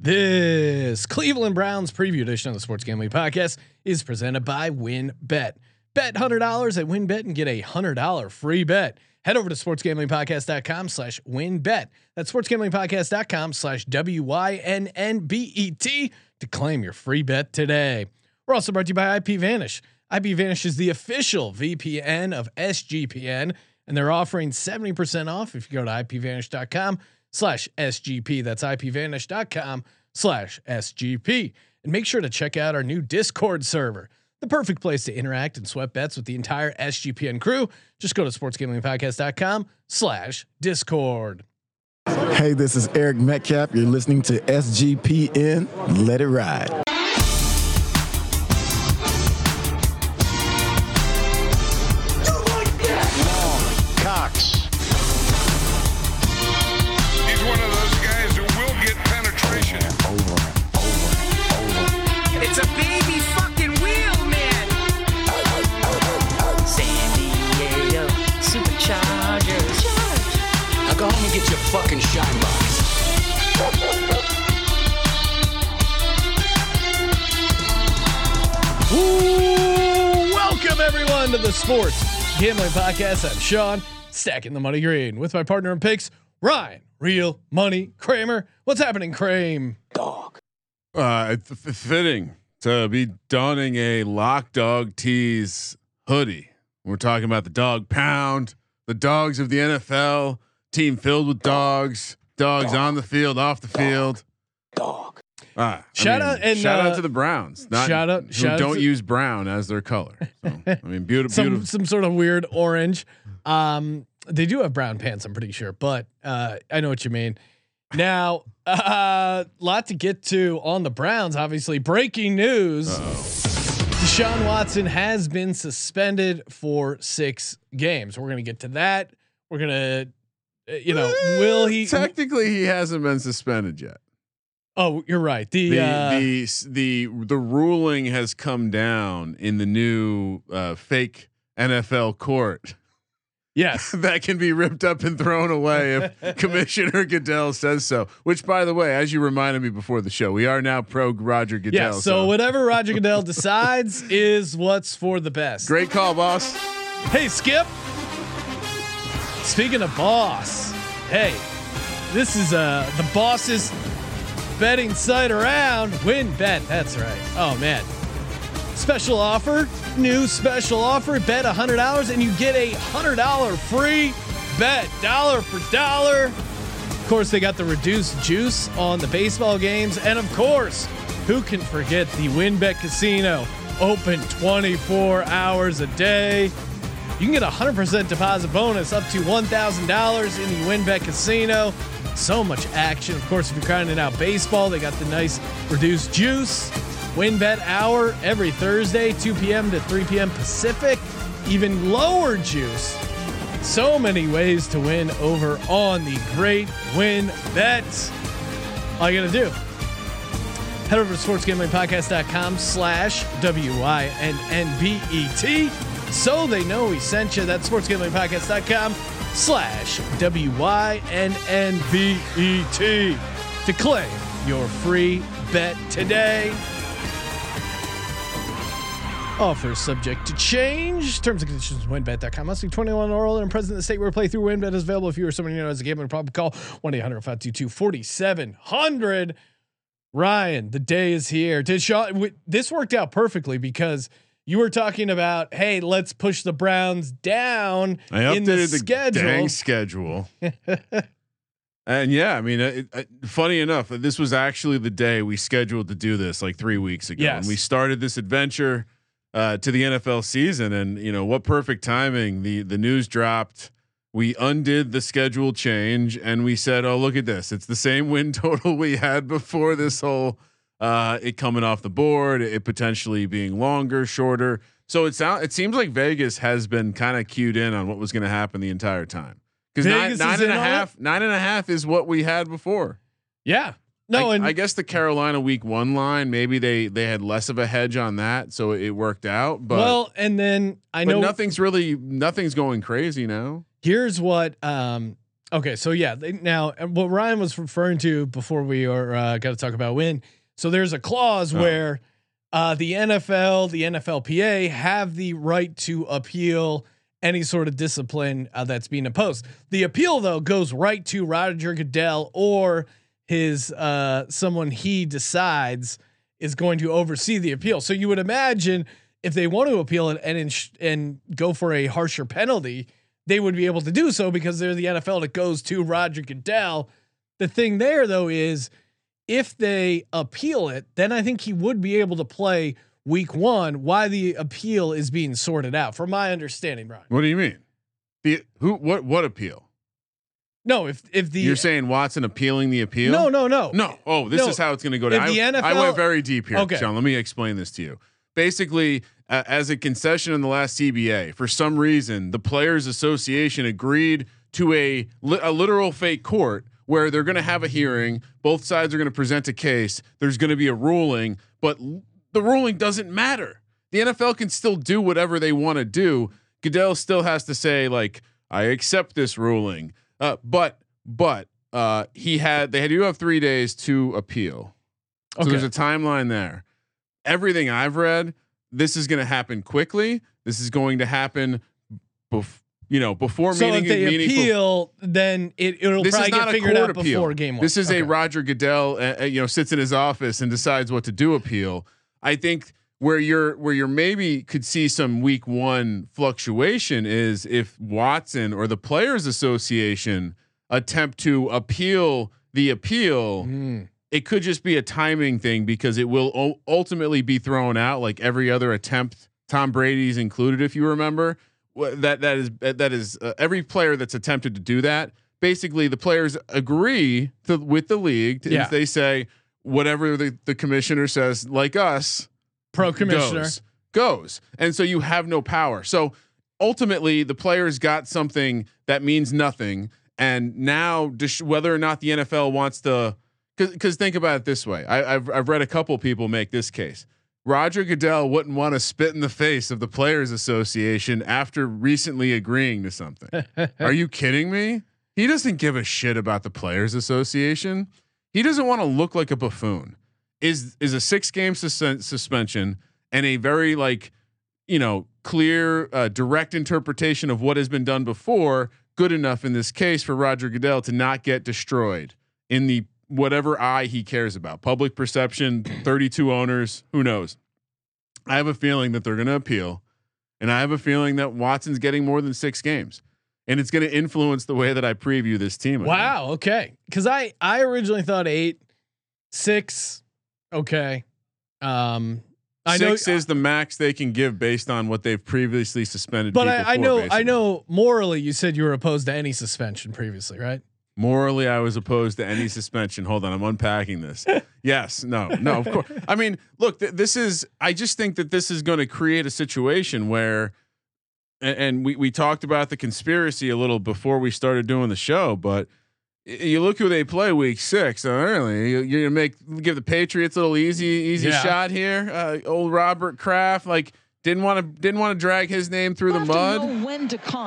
This Cleveland Browns preview edition of the Sports Gambling Podcast is presented by WynnBET. Bet hundred dollars at WynnBET and get a hundred dollar free bet. Head over to sportsgamblingpodcast.com slash wynnbet. That's sportsgamblingpodcast.com slash W Y N N B E T to claim your free bet today. We're also brought to you by IP Vanish. IP Vanish is the official VPN of SGPN, and they're offering 70% off if you go to ipvanish.com slash SGP. That's ipvanish.com slash SGP. And make sure to check out our new Discord server, the perfect place to interact and sweat bets with the entire SGPN crew. Just go to sportsgamblingpodcast.com slash Discord. Hey, this is Eric Metcalf. You're listening to SGPN. Let it ride. Gambling Podcast. I'm Sean, stacking the money green with my partner in picks, Ryan, real money Kramer. What's happening, Kramer? Dog. Uh, it's f- fitting to be donning a lock dog tease hoodie. We're talking about the dog pound, the dogs of the NFL, team filled with dogs, dogs on the field, off the field. Dog. Ah, I Shout mean, out and, shout uh, out to the Browns. Not, shout out- shout out don't use brown as their color. So, I mean, beautiful, Some beautiful. some sort of weird orange. Um, they do have brown pants, I'm pretty sure, but uh, I know what you mean. Now, a uh, lot to get to on the Browns. Obviously, breaking news: Deshaun Watson has been suspended for six games. We're gonna get to that. We're gonna, uh, you know, will he? Technically, he hasn't been suspended yet. Oh, you're right. The, the uh, the the the ruling has come down in the new uh, fake NFL court yes, that can be ripped up and thrown away if Commissioner Goodell says so. Which, by the way, as you reminded me before the show, we are now pro Roger Goodell. yeah. So whatever Roger Goodell decides is what's for the best. great call, boss. Hey, Skip. Speaking of boss, hey, this is uh the boss's betting site around. WynnBET. That's right. Oh man. Special offer, new special offer. Bet hundred dollars and you get a hundred dollar free bet, dollar for dollar. Of course, they got the reduced juice on the baseball games, and of course, who can forget the WynnBET Casino, open 24 hours a day. You can get a 100% deposit bonus up to $1,000 in the WynnBET Casino. So much action. Of course, if you're grinding out baseball, they got the nice reduced juice. WynnBET hour every Thursday, 2 p.m. to 3 p.m. Pacific. Even lower juice. So many ways to win over on the Great Win Bet. All you got to do head over to sportsgamblingpodcast.com slash w-i-n-n-b-e-t so they know we sent you that's sportsgamblingpodcast.com slash w-i-n-n-b-e-t to claim your free bet today Offers subject to change. Terms and conditions wynnbet.com. Must be 21 or older and present in the state where play through WynnBET is available. If you or someone you know has a gambling problem, call 1 800 522 4700. Ryan, the day is here. Did Sean, this worked out perfectly because you were talking about, hey, let's push the Browns down I in the, schedule. dang schedule. and yeah, I mean, it, it, funny enough, this was actually the day we scheduled to do this like three weeks ago, Yes. and we started this adventure uh, to the NFL season. And you know what? Perfect timing. the The news dropped. We undid the schedule change, and we said, "Oh, look at this! It's the same win total we had before this whole uh, it coming off the board, it potentially being longer, shorter." So it sounds it seems like Vegas has been kind of cued in on what was going to happen the entire time. Because nine, nine and a on it? nine and a half is what we had before. yeah. No, I, and I guess the Carolina week one line, maybe they they had less of a hedge on that, so it worked out. But well, and then I but know nothing's really nothing's going crazy now. here's what um Okay, so yeah, they, now what Ryan was referring to before we are uh, got to talk about win. So there's a clause Oh. where uh, the NFL, the NFLPA have the right to appeal any sort of discipline uh, that's being imposed. The appeal though goes right to Roger Goodell or his uh, someone he decides is going to oversee the appeal. So you would imagine if they want to appeal it and ins- and go for a harsher penalty, they would be able to do so because they're the NFL. that goes to Roger Goodell. The thing there though is if they appeal it, then I think he would be able to play week one. Why the appeal is being sorted out, from my understanding, Ryan. What do you mean? The who? What? What appeal? No, if if the You're saying Watson appealing the appeal? no no no No. Oh, this No. is how it's going to go down. the I, I went very deep here, Okay. Sean. Let me explain this to you. Basically, uh, as a concession in the last CBA, for some reason, the Players Association agreed to a li- a literal fake court where they're going to have a hearing. Both sides are going to present a case. There's going to be a ruling, but l- the ruling doesn't matter. The NFL can still do whatever they want to do. Goodell still has to say like, I accept this ruling. Uh, but but uh, he had they do have three days to appeal. So Okay. there's a timeline there. Everything I've read, this is going to happen quickly. This is going to happen, bef- you know, before so meeting if they meaningful. appeal, then it it'll This probably get a figured out appeal. before game one. This is Okay. a Roger Goodell, uh, uh, you know, sits in his office and decides what to do appeal. I think where you're where you're maybe could see some week one fluctuation is if Watson or the Players Association attempt to appeal the appeal. Mm. It could just be a timing thing because it will ultimately be thrown out like every other attempt. Tom Brady's included, if you remember. That that is that is uh, every player that's attempted to do that. Basically, the players agree to, with the league. To, Yeah. They say whatever the, the commissioner says, like us, pro commissioner. goes, goes. And so you have no power. So ultimately, the players got something that means nothing. And now, dis- whether or not the NFL wants to, because think about it this way, I, I've I've read a couple people make this case. Roger Goodell wouldn't want to spit in the face of the Players Association after recently agreeing to something. Are you kidding me? He doesn't give a shit about the Players Association. He doesn't want to look like a buffoon. Is is a six game sus- suspension and a very like you know clear uh, direct interpretation of what has been done before good enough in this case for Roger Goodell to not get destroyed in the whatever eye he cares about public perception 32 owners who knows I have a feeling that they're going to appeal and I have a feeling that Watson's getting more than 6 games and it's going to influence the way that I preview this team I think. Wow. Okay. Because I I originally thought eight, six. Okay. Um, I know, Six is the max they can give based on what they've previously suspended. but I, I know I know morally you said you were opposed to any suspension previously, right? Morally, I was opposed to any suspension. Hold on, I'm unpacking this. Yes, no, no, of course. I mean, look, th- this is. I just think that this is going to create a situation where, and, and we we talked about the conspiracy a little before we started doing the show, but you look who they play week six. Uh, early, you, you're gonna make give the Patriots a little easy easy Yeah. shot here. Uh, old Robert Kraft, like didn't want to didn't want to drag his name through the mud when to come.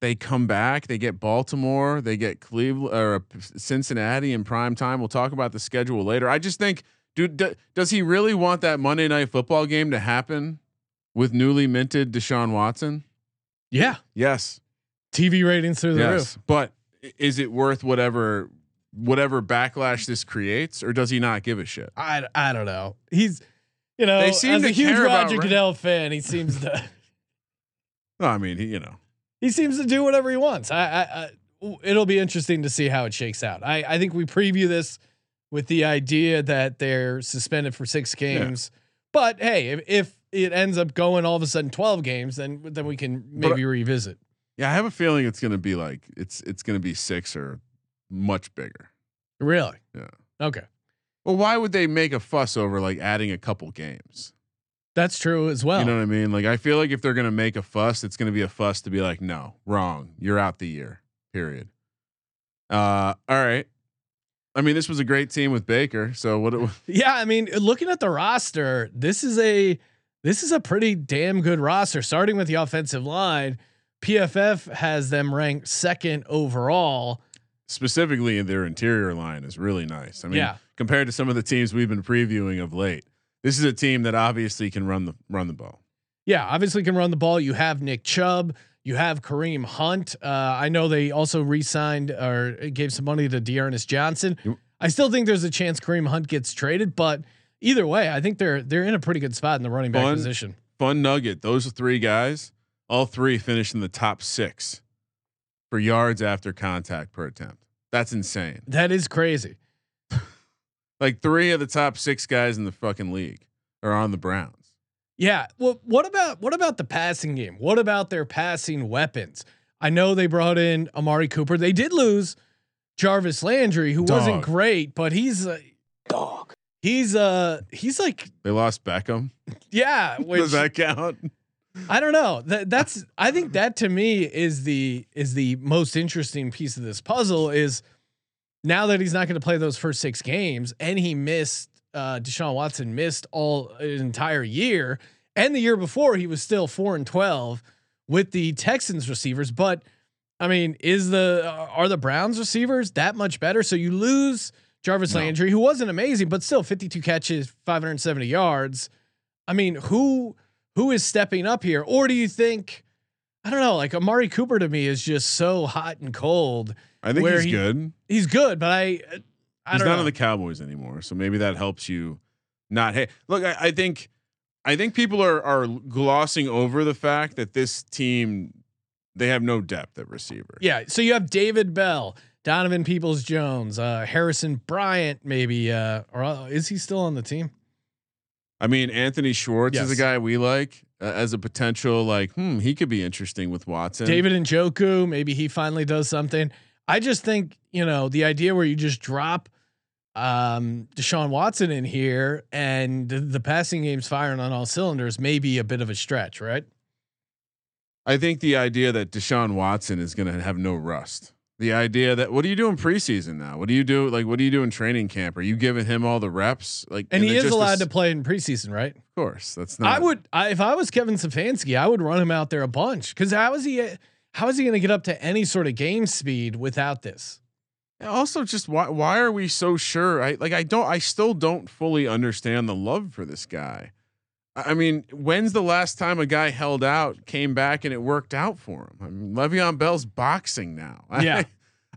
They come back. They get Baltimore. They get Cleveland or uh, Cincinnati in prime time. We'll talk about the schedule later. I just think, dude, d- does he really want that Monday night football game to happen with newly minted Deshaun Watson? Yeah. Yes, TV ratings through the yes. roof. But is it worth whatever whatever backlash this creates, or does he not give a shit? I I don't know. He's you know as a huge Roger Goodell fan, he seems to I mean, he, you know, he seems to do whatever he wants. I, I, I it'll be interesting to see how it shakes out. I I think we preview this with the idea that they're suspended for six games. But hey, if, if it ends up going all of a sudden twelve games, then then we can But- maybe revisit. yeah, I have a feeling it's going to be like it's it's going to be six or much bigger. Really? Yeah. Okay, Well, why would they make a fuss over like adding a couple games? That's true as well. You know what I mean? Like I feel like if they're gonna make a fuss, it's gonna be a fuss to be like, no, wrong. You're out the year. Period. Uh, all right. I mean, this was a great team with Baker. So what? It, Yeah, I mean, looking at the roster, this is a this is a pretty damn good roster. Starting with the offensive line, PFF has them ranked second overall. Specifically, in their interior line is really nice. I mean, Yeah. compared to some of the teams we've been previewing of late, this is a team that obviously can run the run the ball. Yeah, obviously can run the ball. You have Nick Chubb. You have Kareem Hunt. Uh, I know they also re-signed or gave some money to D'Ernest Johnson. I still think there's a chance Kareem Hunt gets traded, but either way, I think they're they're in a pretty good spot in the running back Fun. position. Fun nugget: those three guys, all three finished in the top six for yards after contact per attempt. That's insane. That is crazy. Like three of the top six guys in the fucking league are on the Browns. Yeah. Well, what about what about the passing game? What about their passing weapons? I know they brought in Amari Cooper. They did lose Jarvis Landry, who wasn't great, but he's uh, Dog. he's uh he's like They lost Beckham. yeah. Which, Does that count? I don't know. That that's I think that to me is the is the most interesting piece of this puzzle is now that he's not going to play those first six games and he missed uh Deshaun Watson missed all an entire year and the year before he was still 4 and 12 with the Texans receivers but I mean is the are the Browns receivers that much better so you lose Jarvis No. Landry who wasn't amazing but still 52 catches 570 yards I mean who who is stepping up here? Or do you think, I don't know, like Amari Cooper to me is just so hot and cold. I think he's he- good. He's good, but I, I He's don't not know. on the Cowboys anymore, so maybe that helps you. Not hey, look, I, I think, I think people are are glossing over the fact that this team they have no depth at receiver. yeah. So you have David Bell, Donovan Peoples Jones, uh, Harrison Bryant, maybe, uh, or uh, is he still on the team? I mean, Anthony Schwartz is a guy we like uh, as a potential like, hmm, he could be interesting with Watson. David and Joku, maybe he finally does something. I just think, you know, the idea where you just drop um Deshaun Watson in here and the, the passing game's firing on all cylinders may be a bit of a stretch, right? I think the idea that Deshaun Watson is going to have no rust. The idea that what do you do in preseason now? What do you do? Like, what do you do in training camp? Are you giving him all the reps? Like, And he is allowed is- to play in preseason, right? Of course, that's not. I would, I, if I was Kevin Stefanski, I would run him out there a bunch because how is he? How is he going to get up to any sort of game speed without this? also just why why are we so sure? I like I don't I still don't fully understand the love for this guy. I mean, when's the last time a guy held out, came back, and it worked out for him? I mean, Le'Veon Bell's boxing now. Yeah.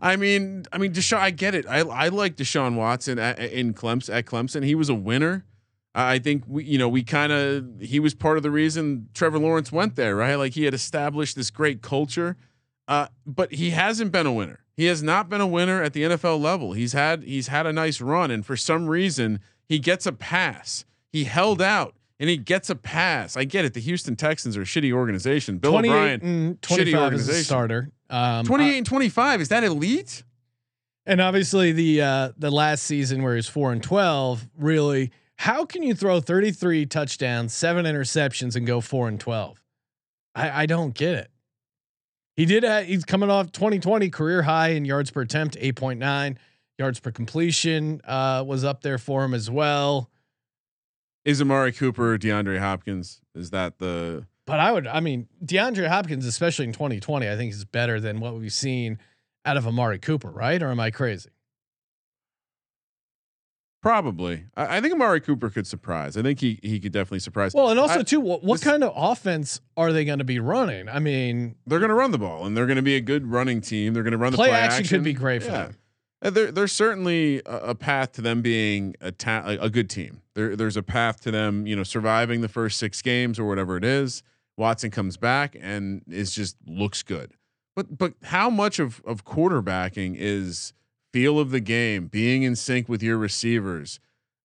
I mean, I mean, Deshaun. I get it. I I like Deshaun Watson at, in Clemson. At Clemson, he was a winner. I think we, you know, we kind of he was part of the reason Trevor Lawrence went there, right? Like he had established this great culture, uh, but he hasn't been a winner. He has not been a winner at the NFL level. He's had he's had a nice run, and for some reason he gets a pass. He held out and he gets a pass. I get it. The Houston Texans are a shitty organization. Bill 28 O'Brien, and shitty 25 organization. starter. Um, 28 and 25. Is that elite? And obviously the uh the last season where he's 4 and 12, really how can you throw 33 touchdowns, 7 interceptions and go 4 and 12? I I don't get it. He did uh, he's coming off 2020 career high in yards per attempt, 8.9 yards per completion uh was up there for him as well. Is Amari Cooper, DeAndre Hopkins? Is that the But I would I mean DeAndre Hopkins especially in 2020 I think is better than what we've seen out of Amari Cooper, right? Or am I crazy? Probably? I, I think Amari Cooper could surprise. I think he he could definitely surprise. Well, and also I- too, what, what this- kind of offense are they going to be running? I mean, they're going to run the ball, and they're going to be a good running team. They're going to run the play, play, action, could be great for Yeah. them. Uh, There, there's certainly a, a path to them being a, ta- a a good team. There, there's a path to them, you know, surviving the first six games or whatever it is. Watson comes back and is just looks good. But but how much of of quarterbacking is feel of the game, being in sync with your receivers?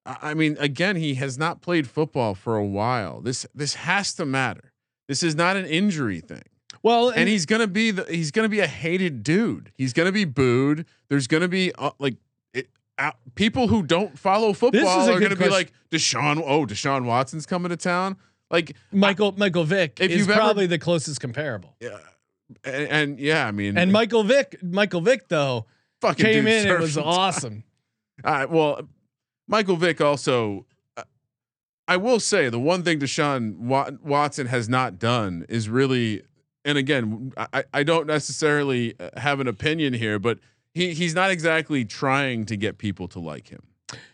I I mean, again, he has not played football for a while. This this has to matter. This is not an injury thing Well, and he's gonna be the he's gonna be a hated dude. He's gonna be booed. There's gonna be uh, like it, uh, people who don't follow football are gonna be question. like Deshaun. Oh, Deshaun Watson's coming to town. Like Michael Michael Vick If is you've ever- probably the closest comparable. yeah, and, and yeah, I mean, And Michael Vick, Michael Vick though fucking came in It was some awesome. All right. Well, Michael Vick also. uh, I will say the one thing Deshaun Wa- Watson has not done is really and again, I, I don't necessarily uh, have an opinion here, but he he's not exactly trying to get people to like him.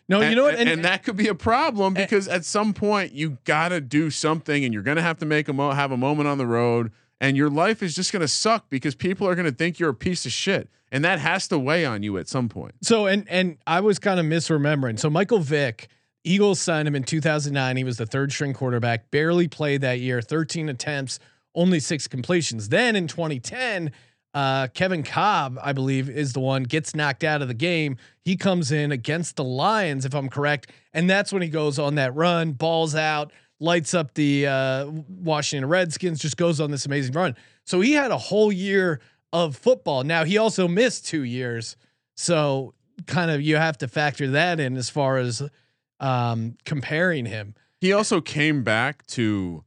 No, and, you know what? And, and that could be a problem because at some point you got to do something, and you're going to have to make a mo- have a moment on the road, and your life is just going to suck because people are going to think you're a piece of shit, and that has to weigh on you at some point. So and and I was kind of misremembering. So Michael Vick, Eagles signed him in 2009. He was the third string quarterback, barely played that year, 13 attempts, only six completions. Then in 2010, uh, Kevin Kolb, I believe, is the one gets knocked out of the game. He comes in against the Lions, if I'm correct, and that's when he goes on that run, balls out, lights up the uh, Washington Redskins, just goes on this amazing run. So he had a whole year of football. Now he also missed two years, so kind of you have to factor that in as far as um, comparing him. He also came back to,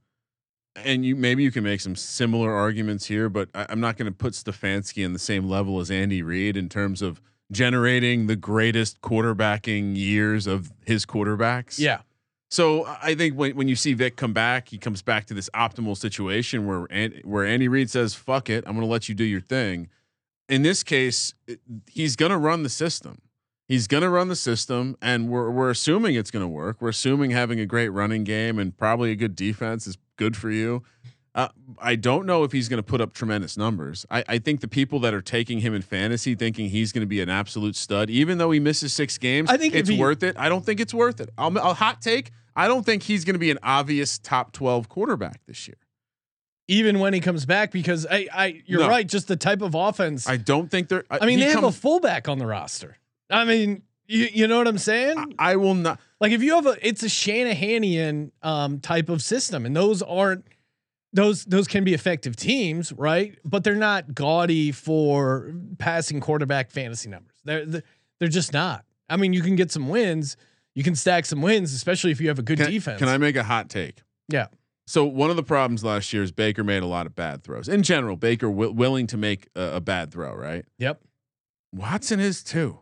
and you maybe you can make some similar arguments here, but I, I'm not going to put Stefanski in the same level as Andy Reid in terms of generating the greatest quarterbacking years of his quarterbacks. Yeah. So I think when, when you see Vick come back, he comes back to this optimal situation where where Andy Reid says, "Fuck it, I'm going to let you do your thing." In this case, he's going to run the system. He's going to run the system, and we're we're assuming it's going to work. We're assuming having a great running game and probably a good defense is good for you. Uh, I don't know if he's going to put up tremendous numbers. I, I think the people that are taking him in fantasy, thinking he's going to be an absolute stud, even though he misses six games, I think it's he- worth it. I don't think it's worth it. I'll, I'll hot take. I don't think he's going to be an obvious top twelve quarterback this year. Even when he comes back, because I, I, you're No. right. Just the type of offense. I don't think they're. I mean, he they have a fullback on the roster. I mean, you, you know what I'm saying? I will not. like if you have a, it's a Shanahanian um, type of system, and those aren't those those can be effective teams, right? But they're not gaudy for passing quarterback fantasy numbers. They're they're just not. I mean, you can get some wins, you can stack some wins, especially if you have a good Can, defense. can I make a hot take? Yeah. So one of the problems last year is Baker made a lot of bad throws. In general, Baker wi- willing to make a, a bad throw, right? Yep, Watson is too.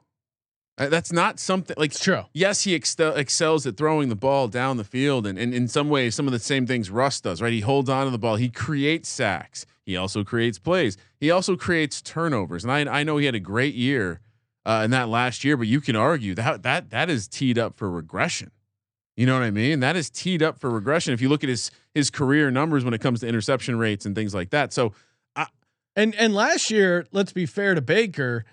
Uh, that's not something like it's true. yes, he excel, excels at throwing the ball down the field, and, and in some ways, some of the same things Russ does. Right, he holds on to the ball. He creates sacks. He also creates plays. He also creates turnovers. And I, I know he had a great year uh, in that last year, but you can argue that that that is teed up for regression. You know what I mean? That is teed up for regression. If you look at his his career numbers when it comes to interception rates and things like that. So And and last year, let's be fair to Baker,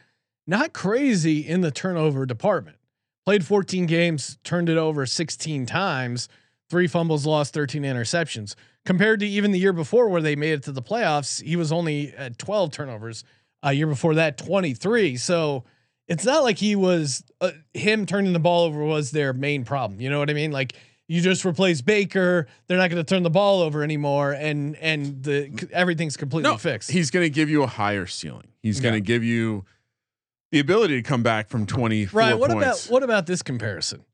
not crazy in the turnover department. Played 14 games, turned it over 16 times, three fumbles, lost 13 interceptions. Compared to even the year before, where they made it to the playoffs, he was only at 12 turnovers. A year before that, 23. So it's not like he was uh, him turning the ball over was their main problem. You know what I mean? Like you just replace Baker, they're not going to turn the ball over anymore, and and the everything's completely no, fixed. he's going to give you a higher ceiling. He's going to give you the ability to come back from 24 Right. What points. about what about this comparison?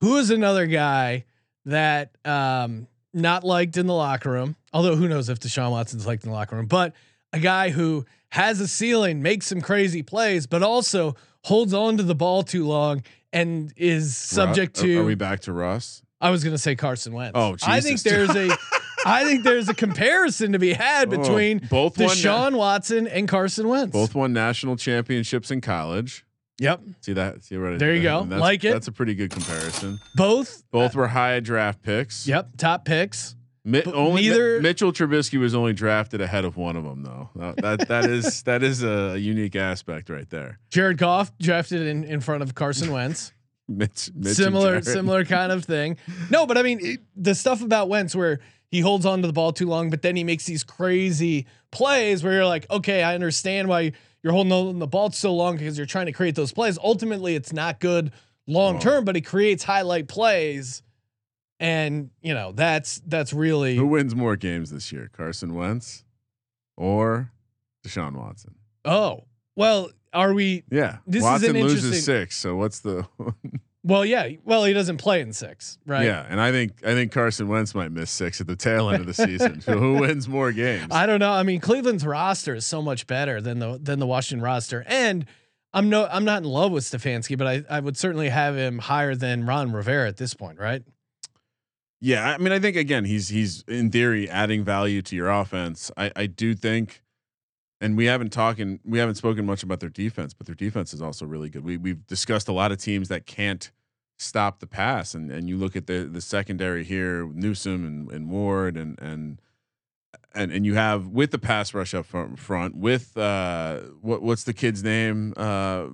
Who is another guy that um not liked in the locker room? Although who knows if Deshaun Watson's liked in the locker room, but a guy who has a ceiling, makes some crazy plays, but also holds on to the ball too long and is subject Ru- to Are, we back to Russ? I was gonna say Carson Wentz. Oh, I think there's a I think there's a comparison to be had Oh, between both won Deshaun Watson and Carson Wentz. Both won national championships in college. Yep. See that? See what? I There you go. That's, Like it. That's a pretty good comparison. Both Both were high draft picks. Yep. Top picks. Mi- only neither- Mitchell Trubisky was only drafted ahead of one of them, though. Uh, That that is that is a unique aspect right there. Jared Goff drafted in, in front of Carson Wentz. Mitch, Mitch similar, similar kind of thing. No, but I mean it, the stuff about Wentz where he holds on to the ball too long, but then he makes these crazy plays where you're like, okay, I understand why you're holding on the ball so long because you're trying to create those plays. Ultimately, it's not good long term, but he creates highlight plays, and you know that's that's really Who wins more games this year, Carson Wentz or Deshaun Watson? oh well. Are we? Yeah, This is Watson an loses six. So what's the? Well, yeah. Well, he doesn't play in six, right? Yeah, and I think I think Carson Wentz might miss six at the tail end of the season. so who wins more games? I don't know. I mean, Cleveland's roster is so much better than the than the Washington roster, and I'm no I'm not in love with Stefanski, but I I would certainly have him higher than Ron Rivera at this point, right? Yeah, I mean, I think again, he's he's in theory adding value to your offense. I I do think, and we haven't talking, we haven't spoken much about their defense, but their defense is also really good. We we've discussed a lot of teams that can't stop the pass, and and you look at the the secondary here, Newsome and, and Ward, and and and and you have with the pass rush up front, front with uh what what's the kid's name uh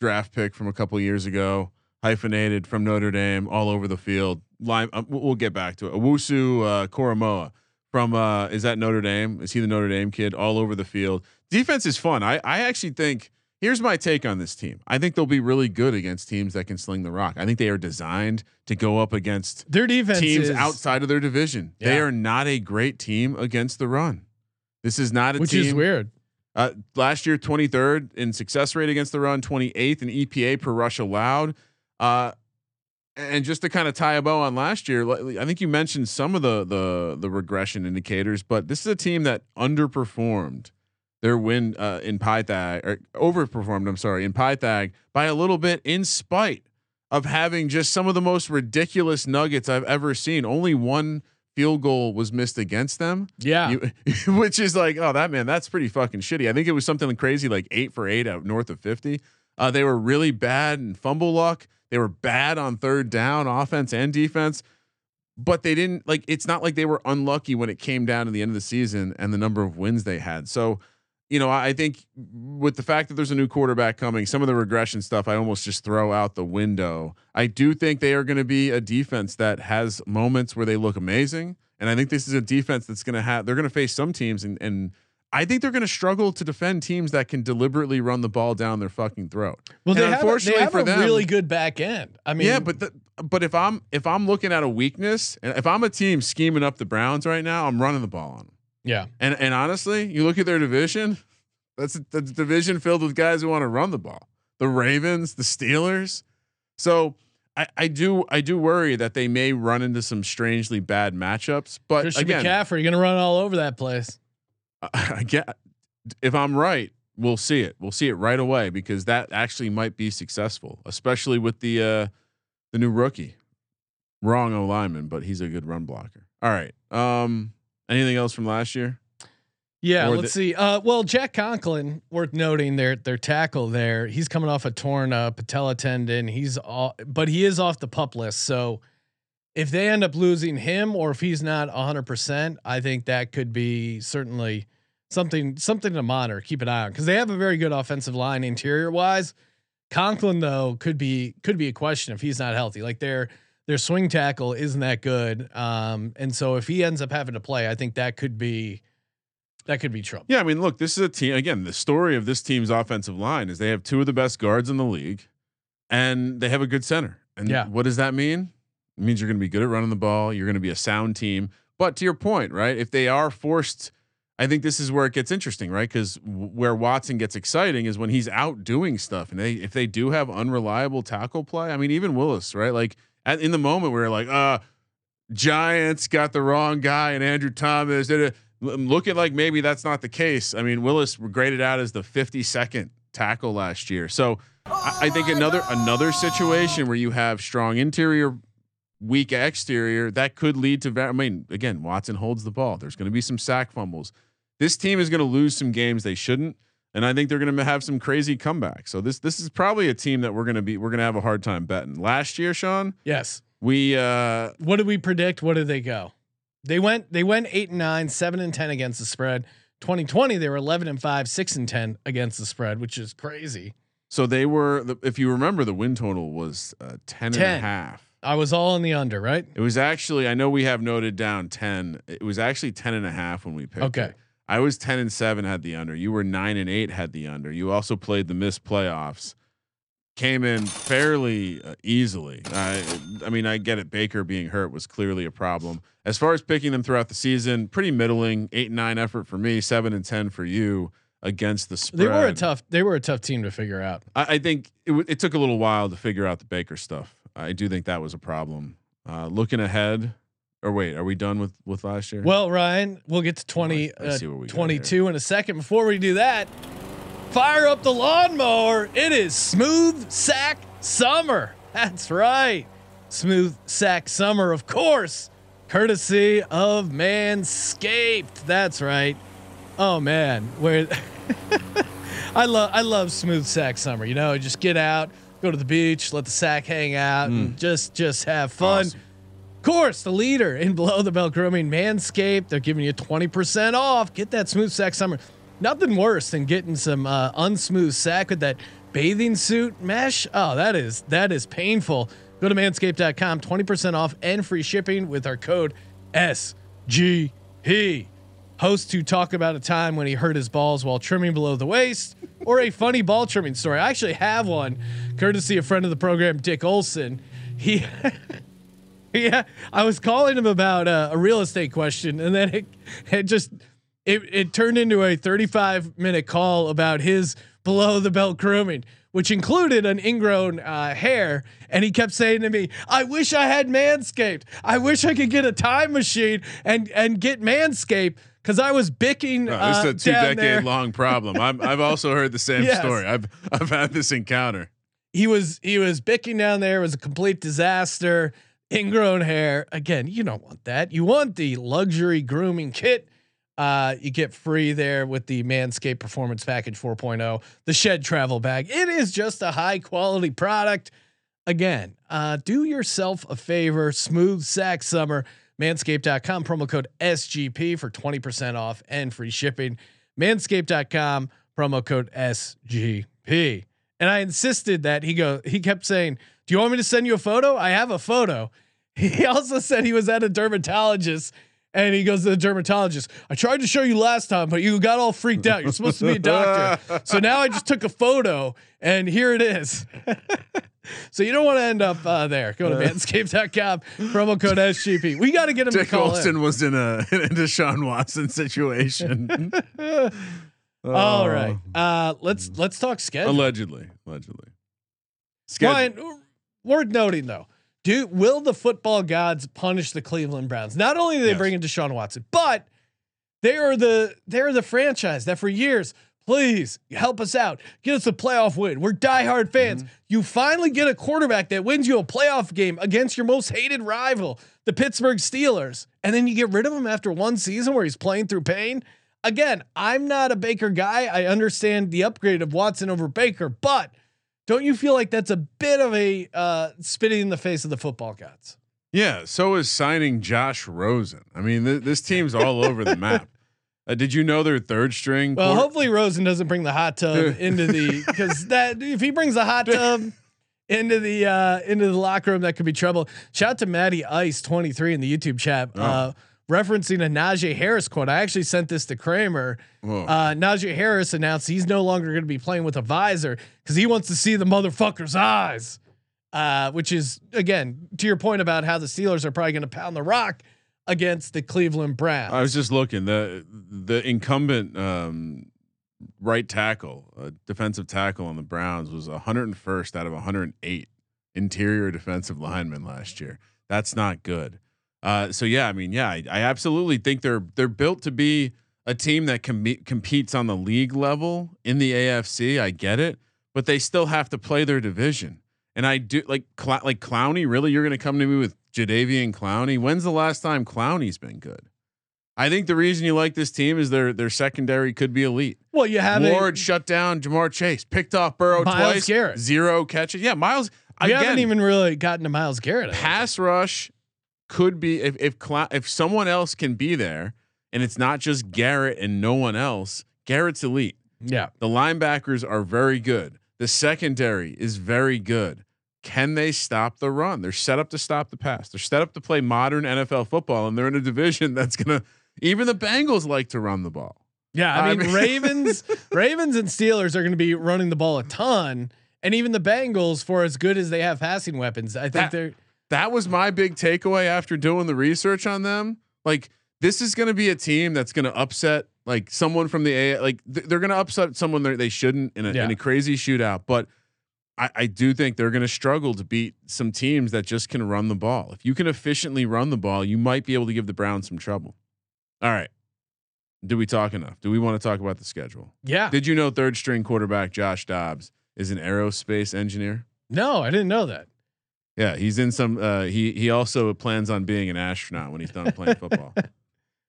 draft pick from a couple years ago hyphenated from Notre Dame all over the field. Line, uh, we'll get back to it. Owusu uh, Koramoah from uh, is that Notre Dame? Is he the Notre Dame kid? All over the field. Defense is fun. I I actually think. Here's my take on this team. I think they'll be really good against teams that can sling the rock. I think they are designed to go up against Their defense teams is, outside of their division. They are not a great team against the run. This is not a team. which team. is weird. Uh, last year, 23rd in success rate against the run, 28th in EPA per rush allowed. Uh, and just to kind of tie a bow on last year, I think you mentioned some of the the the regression indicators, but this is a team that underperformed their win uh, in Pythag or overperformed. I'm sorry in Pythag by a little bit, in spite of having just some of the most ridiculous nuggets I've ever seen. Only one field goal was missed against them. Yeah. You, which is like, oh, that man, that's pretty fucking shitty. I think it was something crazy like eight for eight out north of 50. Uh, they were really bad in fumble luck. They were bad on third down, offense and defense, but they didn't like, it's not like they were unlucky when it came down to the end of the season and the number of wins they had. So, you know, I think with the fact that there's a new quarterback coming, some of the regression stuff I almost just throw out the window. I do think they are going to be a defense that has moments where they look amazing, and I think this is a defense that's going to have. They're going to face some teams, and and I think they're going to struggle to defend teams that can deliberately run the ball down their fucking throat. Well, And they have, a, they have for a them, really good back end. I mean, yeah, but the, but if I'm if I'm looking at a weakness, and if I'm a team scheming up the Browns right now, I'm running the ball on them. yeah, And and honestly, you look at their division, that's a, that's a division filled with guys who want to run the ball. The Ravens, the Steelers. So I, I do I do worry that they may run into some strangely bad matchups. But Christian again, McCaffrey, you're gonna run all over that place. I get if I'm right, we'll see it. We'll see it right away because that actually might be successful, especially with the uh the new rookie. Wrong O lineman, but he's a good run blocker. All right. Um anything else from last year? Yeah, Or let's the- see. Uh, well, Jack Conklin, worth noting, their their tackle there. He's coming off a torn uh, patella tendon. He's all, but he is off the pup list. So if they end up losing him, or if he's not hundred percent, I think that could be certainly something something to monitor. Keep an eye on because they have a very good offensive line interior wise. Conklin though could be could be a question if he's not healthy. Like their their swing tackle isn't that good, um, and so if he ends up having to play, I think that could be that could be trouble. Yeah, I mean, look, this is a team. Again, the story of this team's offensive line is they have two of the best guards in the league, and they have a good center. And Yeah. what does that mean? Means you're going to be good at running the ball. You're going to be a sound team. But to your point, right? If they are forced, I think this is where it gets interesting, right? Because where Watson gets exciting is when he's out doing stuff, and they if they do have unreliable tackle play. I mean, even Wills, right? Like at, in the moment, we are like, uh, Giants got the wrong guy, and Andrew Thomas it. Looking like maybe that's not the case. I mean, Wills graded out as the 52nd tackle last year. So I, I think another another situation where you have strong interior, weak exterior that could lead to. I mean, again, Watson holds the ball. There's going to be some sack fumbles. This team is going to lose some games they shouldn't, and I think they're going to have some crazy comebacks. So this this is probably a team that we're going to be we're going to have a hard time betting. Last year, Sean, Yes. we uh What did we predict? What did they go? They went they went eight and nine, seven and ten against the spread. 2020 they were 11 and five, six and ten against the spread, which is crazy. So they were, if you remember, the win total was uh, 10 and a half. I was all in the under, right? It was actually, I know we have noted down 10. It was actually 10 and a half when we picked Okay. it. I was 10 and seven, had the under. You were nine and eight, had the under. You also played the missed playoffs. Came in fairly uh, easily. I, I mean, I get it. Baker being hurt was clearly a problem. As far as picking them throughout the season, pretty middling. Eight and nine effort for me, seven and ten for you against the spread. They were a tough they were a tough team to figure out. I, I think it, w- it took a little while to figure out the Baker stuff. I do think that was a problem. Uh, looking ahead, or wait, are we done with with last year? Well, Ryan, we'll get to 20 uh, see what we got 22 in a second. Before we do that, fire up the lawnmower. It is smooth sack summer. That's right. smooth sack summer, of course, courtesy of Manscaped. That's right. Oh man, where I love I love smooth sack summer. You know, just get out, go to the beach, let the sack hang out, and just just have fun. Awesome. Of course, the leader in below the belt grooming, Manscaped. They're giving you 20% off. Get that smooth sack summer. Nothing worse than getting some uh, unsmooth sack with that bathing suit mesh. Oh, that is that is painful. Go to manscaped.com, 20% off and free shipping with our code SGP. Host to talk about a time when he hurt his balls while trimming below the waist, or a funny ball trimming story. I actually have one, courtesy of friend of the program, Dick Olson. He Yeah, I was calling him about uh, a real estate question, and then it, it just it, it turned into a 35 minute call about his below the belt grooming, which included an ingrown uh, hair. And he kept saying to me, "I wish I had Manscaped. I wish I could get a time machine and and get Manscaped." Because I was bicking. No, uh, this is a two decade there. long problem. I'm, I've also heard the same Yes. story. I've I've had this encounter. he was he was bicking down there. It was a complete disaster. Ingrown hair. Again, you don't want that. You want the luxury grooming kit. Uh, you get free there with the Manscaped Performance Package 4.0, the Shed Travel Bag. It is just a high quality product. Again, uh, do yourself a favor. Smooth sack summer. Manscaped.com promo code SGP for 20% off and free shipping. Manscaped.com promo code SGP. And I insisted that he go. He kept saying, "Do you want me to send you a photo? I have a photo." He also said he was at a dermatologist, and he goes to the dermatologist. I tried to show you last time, but you got all freaked out. You're supposed to be a doctor, so now I just took a photo, and here it is. so you don't want to end up uh, there. Go to manscaped.com, promo code SGP. We got to get him Dick to call Olson in. was in a in a Deshaun Watson situation. All right, uh, let's let's talk schedule. allegedly, allegedly. Schedule. Ryan, worth noting though, do will the football gods punish the Cleveland Browns? Not only do they Yes. bring in Deshaun Watson, but they are the they are the franchise that for years, please help us out, get us a playoff win. We're diehard fans. You finally get a quarterback that wins you a playoff game against your most hated rival, the Pittsburgh Steelers, and then you get rid of him after one season where he's playing through pain. Again, I'm not a Baker guy. I understand the upgrade of Watson over Baker, but don't you feel like that's a bit of a uh, spitting in the face of the football gods? Yeah, so is signing Josh Rosen. I mean, th- this team's all over the map. Uh, did you know their third string? Well, hopefully Rosen doesn't bring the hot tub into the because that if he brings the hot tub into the uh, into the locker room, that could be trouble. Shout out to Maddie Ice twenty three in the YouTube chat. Uh, referencing a Najee Harris quote. I actually sent this to Kramer. Whoa. Uh, Najee Harris announced he's no longer going to be playing with a visor because he wants to see the motherfucker's eyes. Uh, which is again to your point about how the Steelers are probably going to pound the rock against the Cleveland Browns. I was just looking the the incumbent um, right tackle, uh, defensive tackle on the Browns was 101st out of 108 interior defensive linemen last year. That's not good. Uh, so yeah, I mean, yeah, I, I absolutely think they're they're built to be a team that com- competes on the league level in the AFC. I get it, but they still have to play their division. And I do like Cl- like Clowney. Really, you're going to come to me with Jadeveon Clowney? When's the last time Clowney's been good? I think the reason you like this team is their their secondary could be elite. well, you have a- Ward shut down Ja'Marr Chase, picked off Burrow Myles twice, Garrett. zero catches. Yeah, Myles. We again, haven't even really gotten to Myles Garrett. Pass rush could be if if Cla- if someone else can be there, and it's not just Garrett and no one else. Garrett's elite. Yeah. The linebackers are very good. The secondary is very good. Can they stop the run? They're set up to stop the pass. They're set up to play modern NFL football, and they're in a division that's gonna. Even the Bengals like to run the ball. Yeah. I I mean, mean- Ravens, Ravens and Steelers are going to be running the ball a ton. And even the Bengals, for as good as they have passing weapons, I think That- they're That was my big takeaway after doing the research on them. Like this is going to be a team that's going to upset like someone from the A. Like th- they're going to upset someone that they shouldn't in a, Yeah. in a crazy shootout. But I, I do think they're going to struggle to beat some teams that just can run the ball. If you can efficiently run the ball, you might be able to give the Browns some trouble. All right. Do we talk enough? Do we want to talk about the schedule? yeah. Did you know third string quarterback Josh Dobbs is an aerospace engineer? no, I didn't know that. Yeah, he's in some. Uh, he he also plans on being an astronaut when he's done playing football.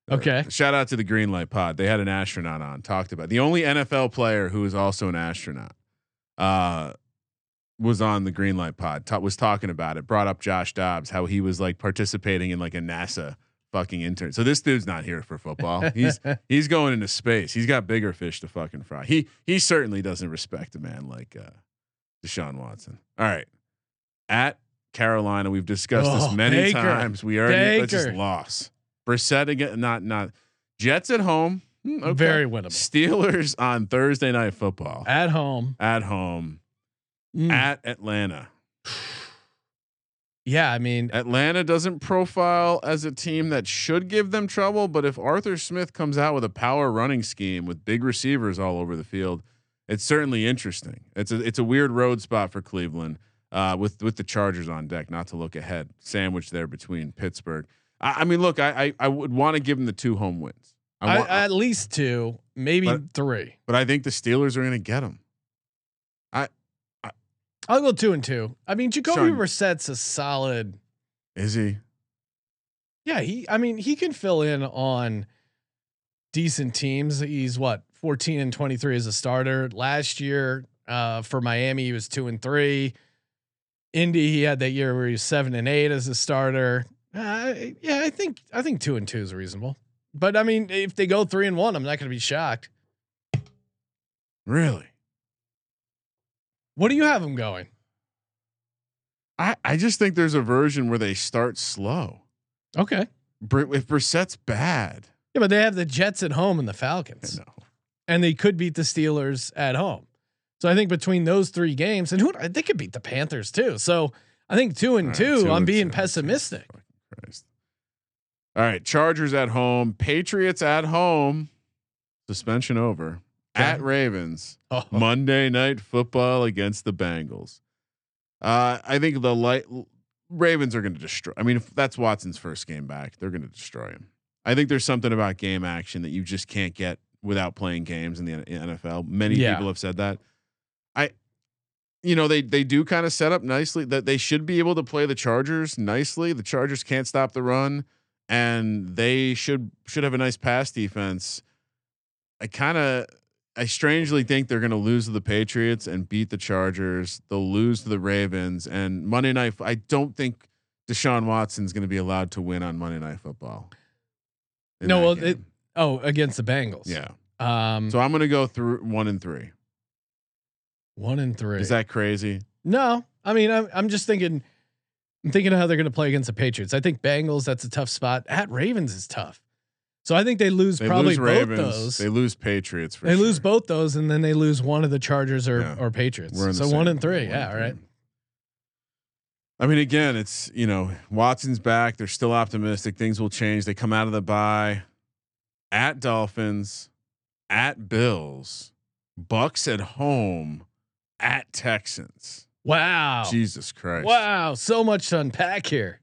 Okay. Shout out to the Green Light Pod. They had an astronaut on. Talked about the only NFL player who is also an astronaut. Uh, was on the Green Light Pod. Ta- was talking about it. Brought up Josh Dobbs, how he was like participating in like a NASA fucking intern. So this dude's not here for football. He's he's going into space. He's got bigger fish to fucking fry. He he certainly doesn't respect a man like uh, Deshaun Watson. All right, at Carolina, we've discussed this Oh, many Baker. times. We already that's just Baker. loss. Brissett again, not not Jets at home. Hmm, okay. Very winnable. Steelers on Thursday night football At home. at home Mm. at Atlanta. yeah, I mean, Atlanta doesn't profile as a team that should give them trouble, but if Arthur Smith comes out with a power running scheme with big receivers all over the field, it's certainly interesting. It's a it's a weird road spot for Cleveland uh, with with the Chargers on deck. Not to look ahead, sandwiched there between Pittsburgh. I, I mean, look, I I, I would want to give them the two home wins. I I, at least two, maybe But- three. but I think the Steelers are going to get them. I'll go two and two. I mean, Jacoby Sean. Brissett's a solid. Is he? Yeah, he. I mean, he can fill in on decent teams. He's what fourteen and twenty three as a starter. Last year, uh, for Miami, he was two and three. Indy, he had that year where he was seven and eight as a starter. Uh, yeah, I think I think two and two is reasonable. But I mean, if they go three and one, I'm not going to be shocked. Really? What do you have them going? I I just think there's a version where they start slow. Okay. Br- If Brissett's bad, Yeah, but they have the Jets at home and the Falcons. no. and they could beat the Steelers at home. So I think between those three games, and who they could beat the Panthers too. So I think two and right, two. two I'm and being two. pessimistic. Fucking Christ. All right, Chargers at home, Patriots at home. Suspension over. Okay. At Ravens, Oh, Monday night football against the Bengals. Uh, I think the light Ravens are going to destroy. I mean, if that's Watson's first game back, they're going to destroy him. I think there's something about game action that you just can't get without playing games in the NFL. Many Yeah. people have said that. You know, they they do kind of set up nicely that they should be able to play the Chargers nicely. The Chargers can't stop the run, and they should should have a nice pass defense. I kind of I strangely think they're going to lose to the Patriots and beat the Chargers. They'll lose to the Ravens and Monday night. I don't think Deshaun Watson's going to be allowed to win on Monday Night Football. No, well, it- oh, against the Bengals. yeah. Um, So I'm going to go through one and three. One and three. Is that crazy? no? I mean, I'm I'm just thinking. I'm thinking of how they're going to play against the Patriots. I think Bengals. That's a tough spot. At Ravens is tough. So I think they lose They probably lose both Ravens. those. They lose Patriots. For they lose both those, and then they lose one of the Chargers or Yeah. or Patriots. So one and three. one Yeah, all right. I mean, again, it's you know Watson's back. They're still optimistic. Things will change. They come out of the bye at Dolphins, at Bills, Bucks at home, at Texans. Wow. Jesus Christ! Wow, so much to unpack here.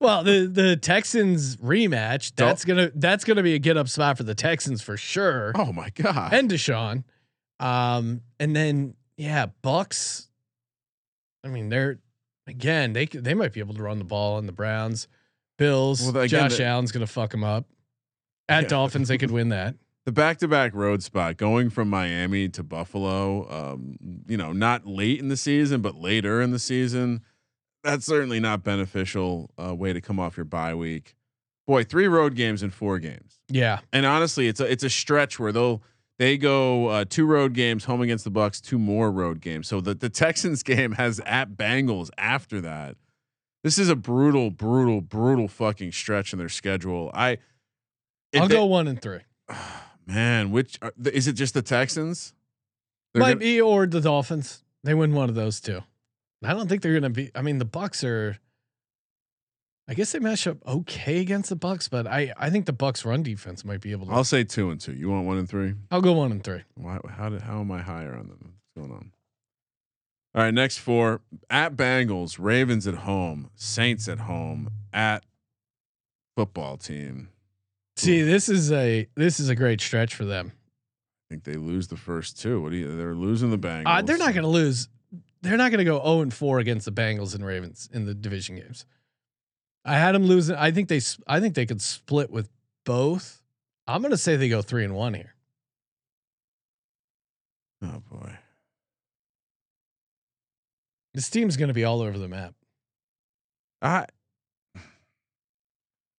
Well, the the Texans rematch that's gonna that's gonna be a get up spot for the Texans for sure, Oh my God! and Deshaun, um, and then yeah, Bucks. I mean, they're again they they might be able to run the ball on the Browns, Bills. Well, again, Josh the- Allen's gonna fuck them up. At Yeah. Dolphins, they could win that. the back-to-back road spot going from Miami to Buffalo, um, you know, not late in the season, but later in the season. That's certainly not beneficial uh, way to come off your bye week. Boy, three road games in four games, Yeah, and honestly, it's a it's a stretch where they'll they go uh, two road games home against the Bucks, two more road games. So the the Texans game has at Bengals after that. This is a brutal, brutal, brutal fucking stretch in their schedule. I I'll they- go one and three. Man, which uh, are, is it? Just the Texans? They're Might gonna- be or the Dolphins. They win one of those two. I don't think they're gonna be. I mean, the Bucks are. I guess they match up okay against the Bucks, but I I think the Bucks run defense might be able to. I'll say two and two. You want one and three? I'll go one and three. Why? How did? How am I higher on them? What's going on? All right, next four at Bengals, Ravens at home, Saints at home, at football team. See, this is a this is a great stretch for them. I think they lose the first two. What do you? They're losing the Bengals. Uh, they're not going to lose. they're not going to go 0 and 4 against the Bengals and Ravens in the division games. I had them losing. I think they I think they could split with both. I'm going to say they go 3 and 1 here. Oh boy. This team's going to be all over the map. I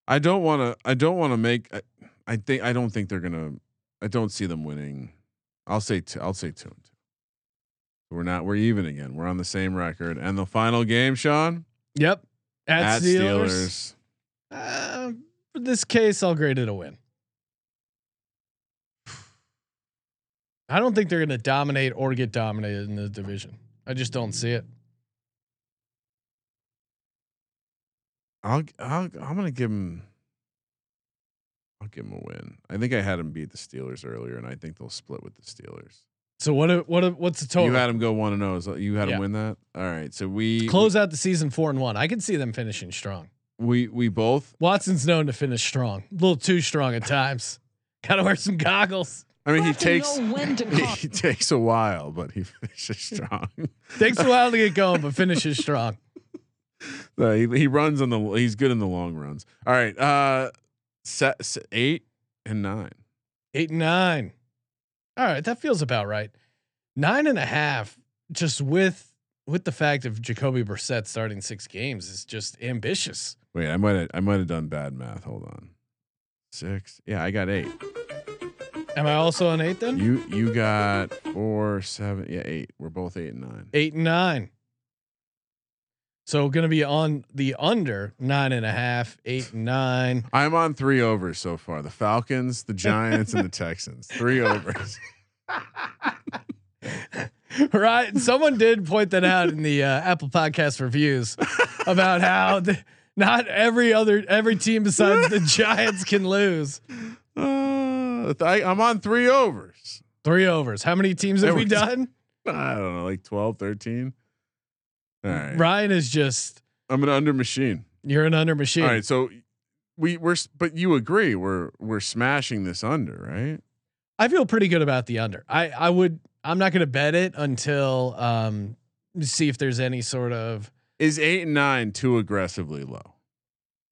I don't want to. I don't want to make. I, I think. I don't think they're gonna. I don't see them winning. I'll say. Two, I'll say two and two. We're not. We're even again. We're on the same record. And the final game, Sean, Yep. At, at Steelers. Steelers. Uh, for this case, I'll grade it a win. I don't think they're going to dominate or get dominated in the division. I just don't see it. I'll. I'll. I'm gonna give him. I'll give him a win. I think I had him beat the Steelers earlier, and I think they'll split with the Steelers. So what? What? What's the total? You had him go one and oh, zero. So you had Yeah. him win that. All right. So we Close out the season four and one. I can see them finishing strong. We we both. Watson's known to finish strong, a little too strong at times. Got to wear some goggles. I mean, he takes. when to he takes a while, but he finishes strong. Takes a while to get going, but finishes strong. He, he runs on the. He's good in the long runs. All right. Uh, set, set eight and nine. Eight and nine. All right, that feels about right. Nine and a half, just with with the fact of Jacoby Brissett starting six games is just ambitious. Wait, I might have. I might have done bad math. Hold on. Six. Yeah, I got eight. Am I also on eight then? You you got four, seven. Yeah, eight. We're both eight and nine. eight and nine. So gonna be on the under nine and a half, eight and nine. I'm on three overs so far. The Falcons, the Giants, and the Texans. Three overs. right. Someone did point that out in the uh, Apple Podcast reviews about how the, not every other every team besides the Giants can lose. Uh, I, I'm on three overs. Three overs. How many teams have we done? I don't know, like 12, 13. All right. Ryan is just I'm an under machine. you're an under machine. All right. So we we're but you agree we're we're smashing this under, right? I feel pretty good about the under. I I would I'm not going to bet it until um see if there's any sort of Is eight and nine too aggressively low?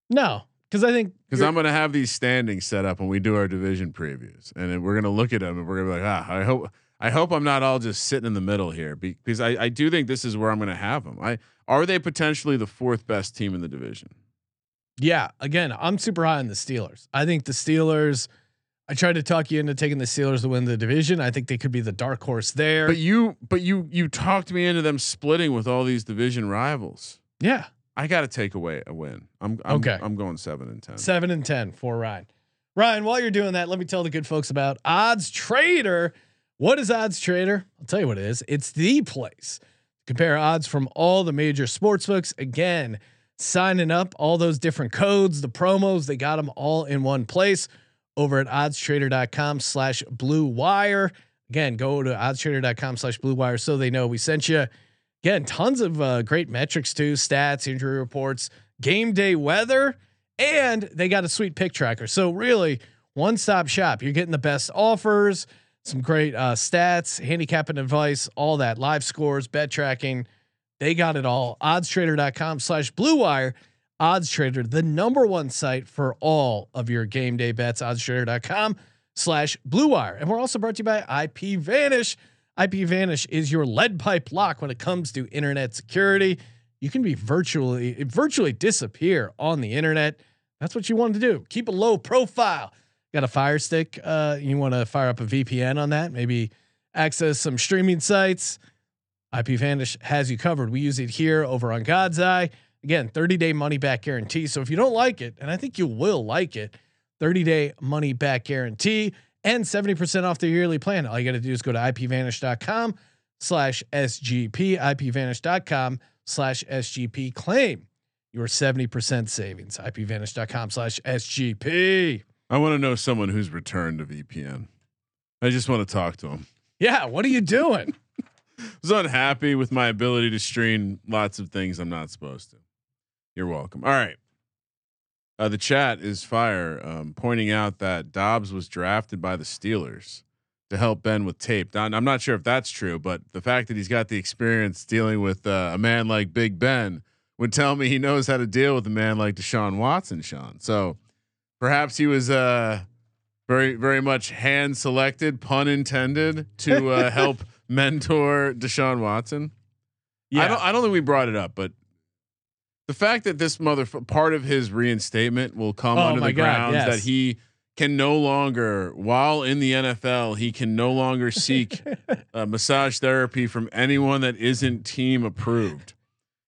no because I think Because I'm gonna have these standings set up when we do our division previews, and then we're gonna look at them and we're gonna be like, ah, I hope I hope I'm not all just sitting in the middle here because I, I do think this is where I'm gonna have them. I are they potentially the fourth best team in the division? yeah. Again, I'm super high on the Steelers. I think the Steelers. I tried to talk you into taking the Steelers to win the division. I think they could be the dark horse there. But you but you you talked me into them splitting with all these division rivals. yeah, I got to take away a win. I'm, I'm Okay. I'm going seven and ten. seven and ten for Ryan. Ryan, while you're doing that, let me tell the good folks about Odds Trader. What is Odds Trader? I'll tell you what it is. It's the place to compare odds from all the major sports books. Again, signing up, all those different codes, the promos, they got them all in one place over at oddstrader.com slash blue wire. Again, go to oddstrader.com slash blue wire so they know we sent you. Again, tons of uh, great metrics too, stats, injury reports, game day weather, and they got a sweet pick tracker. So really, one stop shop. You're getting the best offers, some great uh, stats, handicapping advice, all that, live scores, bet tracking. They got it all. Oddstrader.com slash blue wire. Odds Trader, the number one site for all of your game day bets. Oddstrader.com slash blue wire. And we're also brought to you by IP Vanish. IP Vanish is your lead pipe lock when it comes to internet security. You can be virtually virtually disappear on the internet. That's what you want to do. Keep a low profile. Got a fire stick. Uh, you want to fire up a VPN on that? Maybe access some streaming sites. IP Vanish has you covered. We use it here over on God's Eye. Again, 30 day money back guarantee. So if you don't like it, and I think you will like it, 30 day money back guarantee and 70% off the yearly plan. All you got to do is go to ipvanish.com slash SGP, ipvanish.com slash SGP. Claim your 70% savings, ipvanish.com slash SGP. I want to know someone who's returned to VPN. I just want to talk to them. Yeah, what are you doing? I was unhappy with my ability to stream lots of things I'm not supposed to. You're welcome. All right. Uh, the chat is fire, um, pointing out that Dobbs was drafted by the Steelers to help Ben with tape. Now, I'm not sure if that's true, but the fact that he's got the experience dealing with uh, a man like Big Ben would tell me he knows how to deal with a man like Deshaun Watson, Sean. So perhaps he was uh, very, very much hand selected, pun intended, to uh, help mentor Deshaun Watson. I don't. I don't think we brought it up, but the fact that this mother part of his reinstatement will come Oh under the God, grounds yes. that he can no longer, while in the NFL, he can no longer seek uh, massage therapy from anyone that isn't team approved.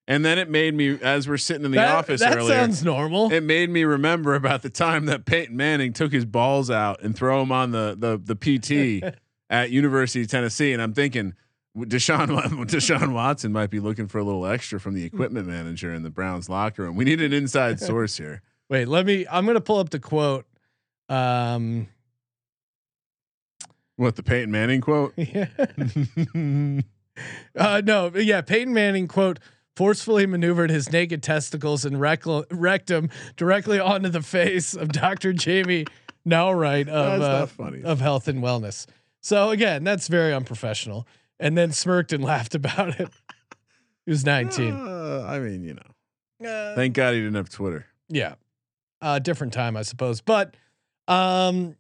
And then it made me, as we're sitting in the that, office that earlier, sounds normal. it made me remember about the time that Peyton Manning took his balls out and throw them on the the the PT at University of Tennessee, and I'm thinking Deshaun Deshaun Watson might be looking for a little extra from the equipment manager in the Browns locker room. We need an inside source here. Wait, let me. I'm gonna pull up the quote. Um, What the Peyton Manning quote? yeah. uh, no, yeah. Peyton Manning quote forcefully maneuvered his naked testicles and recl- rectum directly onto the face of Dr. Jamie Naughright of uh, of health and wellness. So again, that's very unprofessional. And then smirked and laughed about it. He was 19. Uh, I mean, you know, Uh, thank God he didn't have Twitter. yeah, uh, different time, I suppose. But um,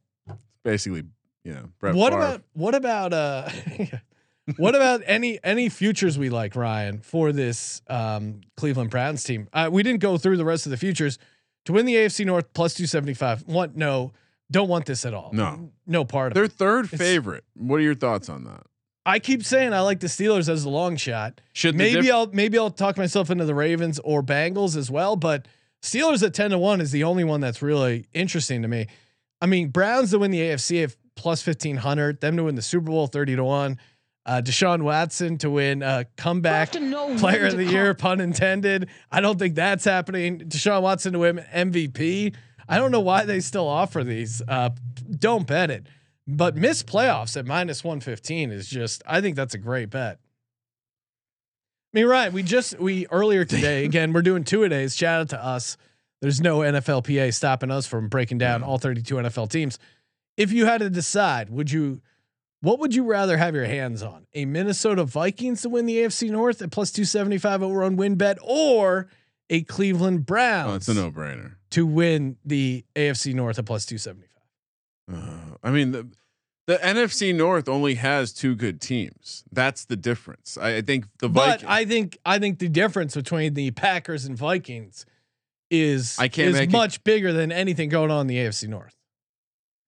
Basically, you know, Brett what Favre. about what about uh what about any any futures we like Ryan for this um Cleveland Browns team? Uh, we didn't go through the rest of the futures to win the AFC North plus 275. Want no, don't want this at all. No. No part of their it. third It's- favorite? What are your thoughts on that? I keep saying I like the Steelers as a long shot. Should Maybe diff- I'll maybe I'll talk myself into the Ravens or Bengals as well, but Steelers at 10 to 1 is the only one that's really interesting to me. I mean, Browns to win the AFC at plus 1500, them to win the Super Bowl 30 to 1. Uh, Deshaun Watson to win uh, comeback player of the year, pun intended. I don't think that's happening. Deshaun Watson to win MVP. I don't know why they still offer these. Uh, don't bet it. But miss playoffs at minus 115 is just, I think that's a great bet. I mean, right. We just, we earlier today, again, we're doing two a days. Shout out to us. There's no NFLPA stopping us from breaking down all 32 NFL teams. If you had to decide, would you, what would you rather have your hands on? A Minnesota Vikings to win the AFC North at plus 275 over on WynnBET or a Cleveland Browns Oh, it's a no-brainer. to win the AFC North at plus 275? Uh, I mean, the the NFC North only has two good teams. That's the difference. I, I think the Vikings. But I think I think the difference between the Packers and Vikings is I can't is make it- much bigger than anything going on in the AFC North.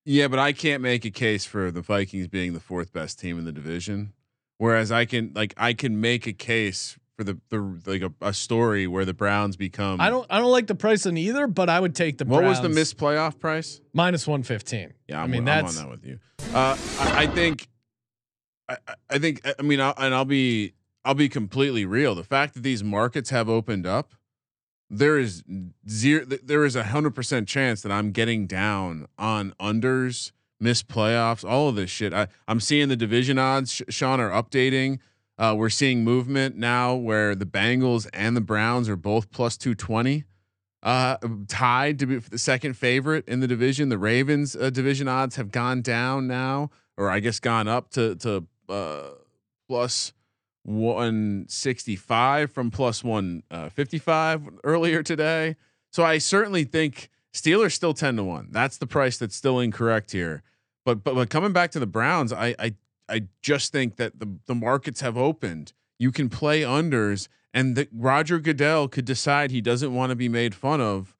Yeah, but I can't make a case for the Vikings being the fourth best team in the division. Whereas I can like I can make a case for the the like a, a story where the Browns become. I don't I don't like the price on either, but I would take the What was the Browns missed playoff price? minus 115. Yeah, I I'm, mean I'm that's on that with you. Uh, I, I think, I, I- I think, I mean, I'll, and I'll be, I'll be completely real. The fact that these markets have opened up, there is zero, there is a hundred percent chance that I'm getting down on unders, missed playoffs, all of this shit. I, I'm seeing the division odds, Sean, are updating. Uh, we're seeing movement now where the Bengals and the Browns are both plus 220 uh, tied to be the second favorite in the division. The Ravens uh, division odds have gone down now, or I guess gone up to to uh, plus one sixty five from plus one fifty five earlier today. So I certainly think Steelers still ten to one. That's the price that's still incorrect here. But but, but coming back to the Browns, I I I just think that the the markets have opened. You can play unders and that Roger Goodell could decide he doesn't want to be made fun of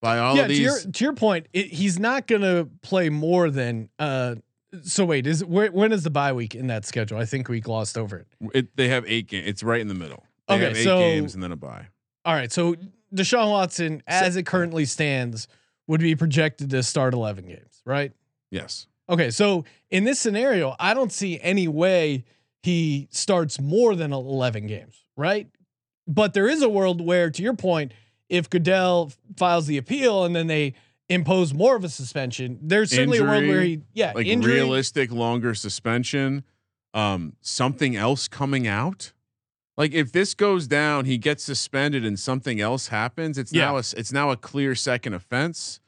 by all yeah, of to these. your to your point, it, he's not going to play more than uh so wait, is where, when is the bye week in that schedule? I think we glossed over it. it, they have eight games. It's right in the middle. They Okay, have eight so- games and then a bye. All right, so Deshaun Watson as it currently stands would be projected to start 11 games, right? Yes. Okay, so in this scenario, I don't see any way he starts more than 11 games, right? But there is a world where, to your point, if Goodell files the appeal and then they impose more of a suspension, there's certainly a world where he, yeah, Like injury. realistic longer suspension. Um, something else coming out. Like if this goes down, he gets suspended and something else happens. It's Yeah. now a, it's now a clear second offense.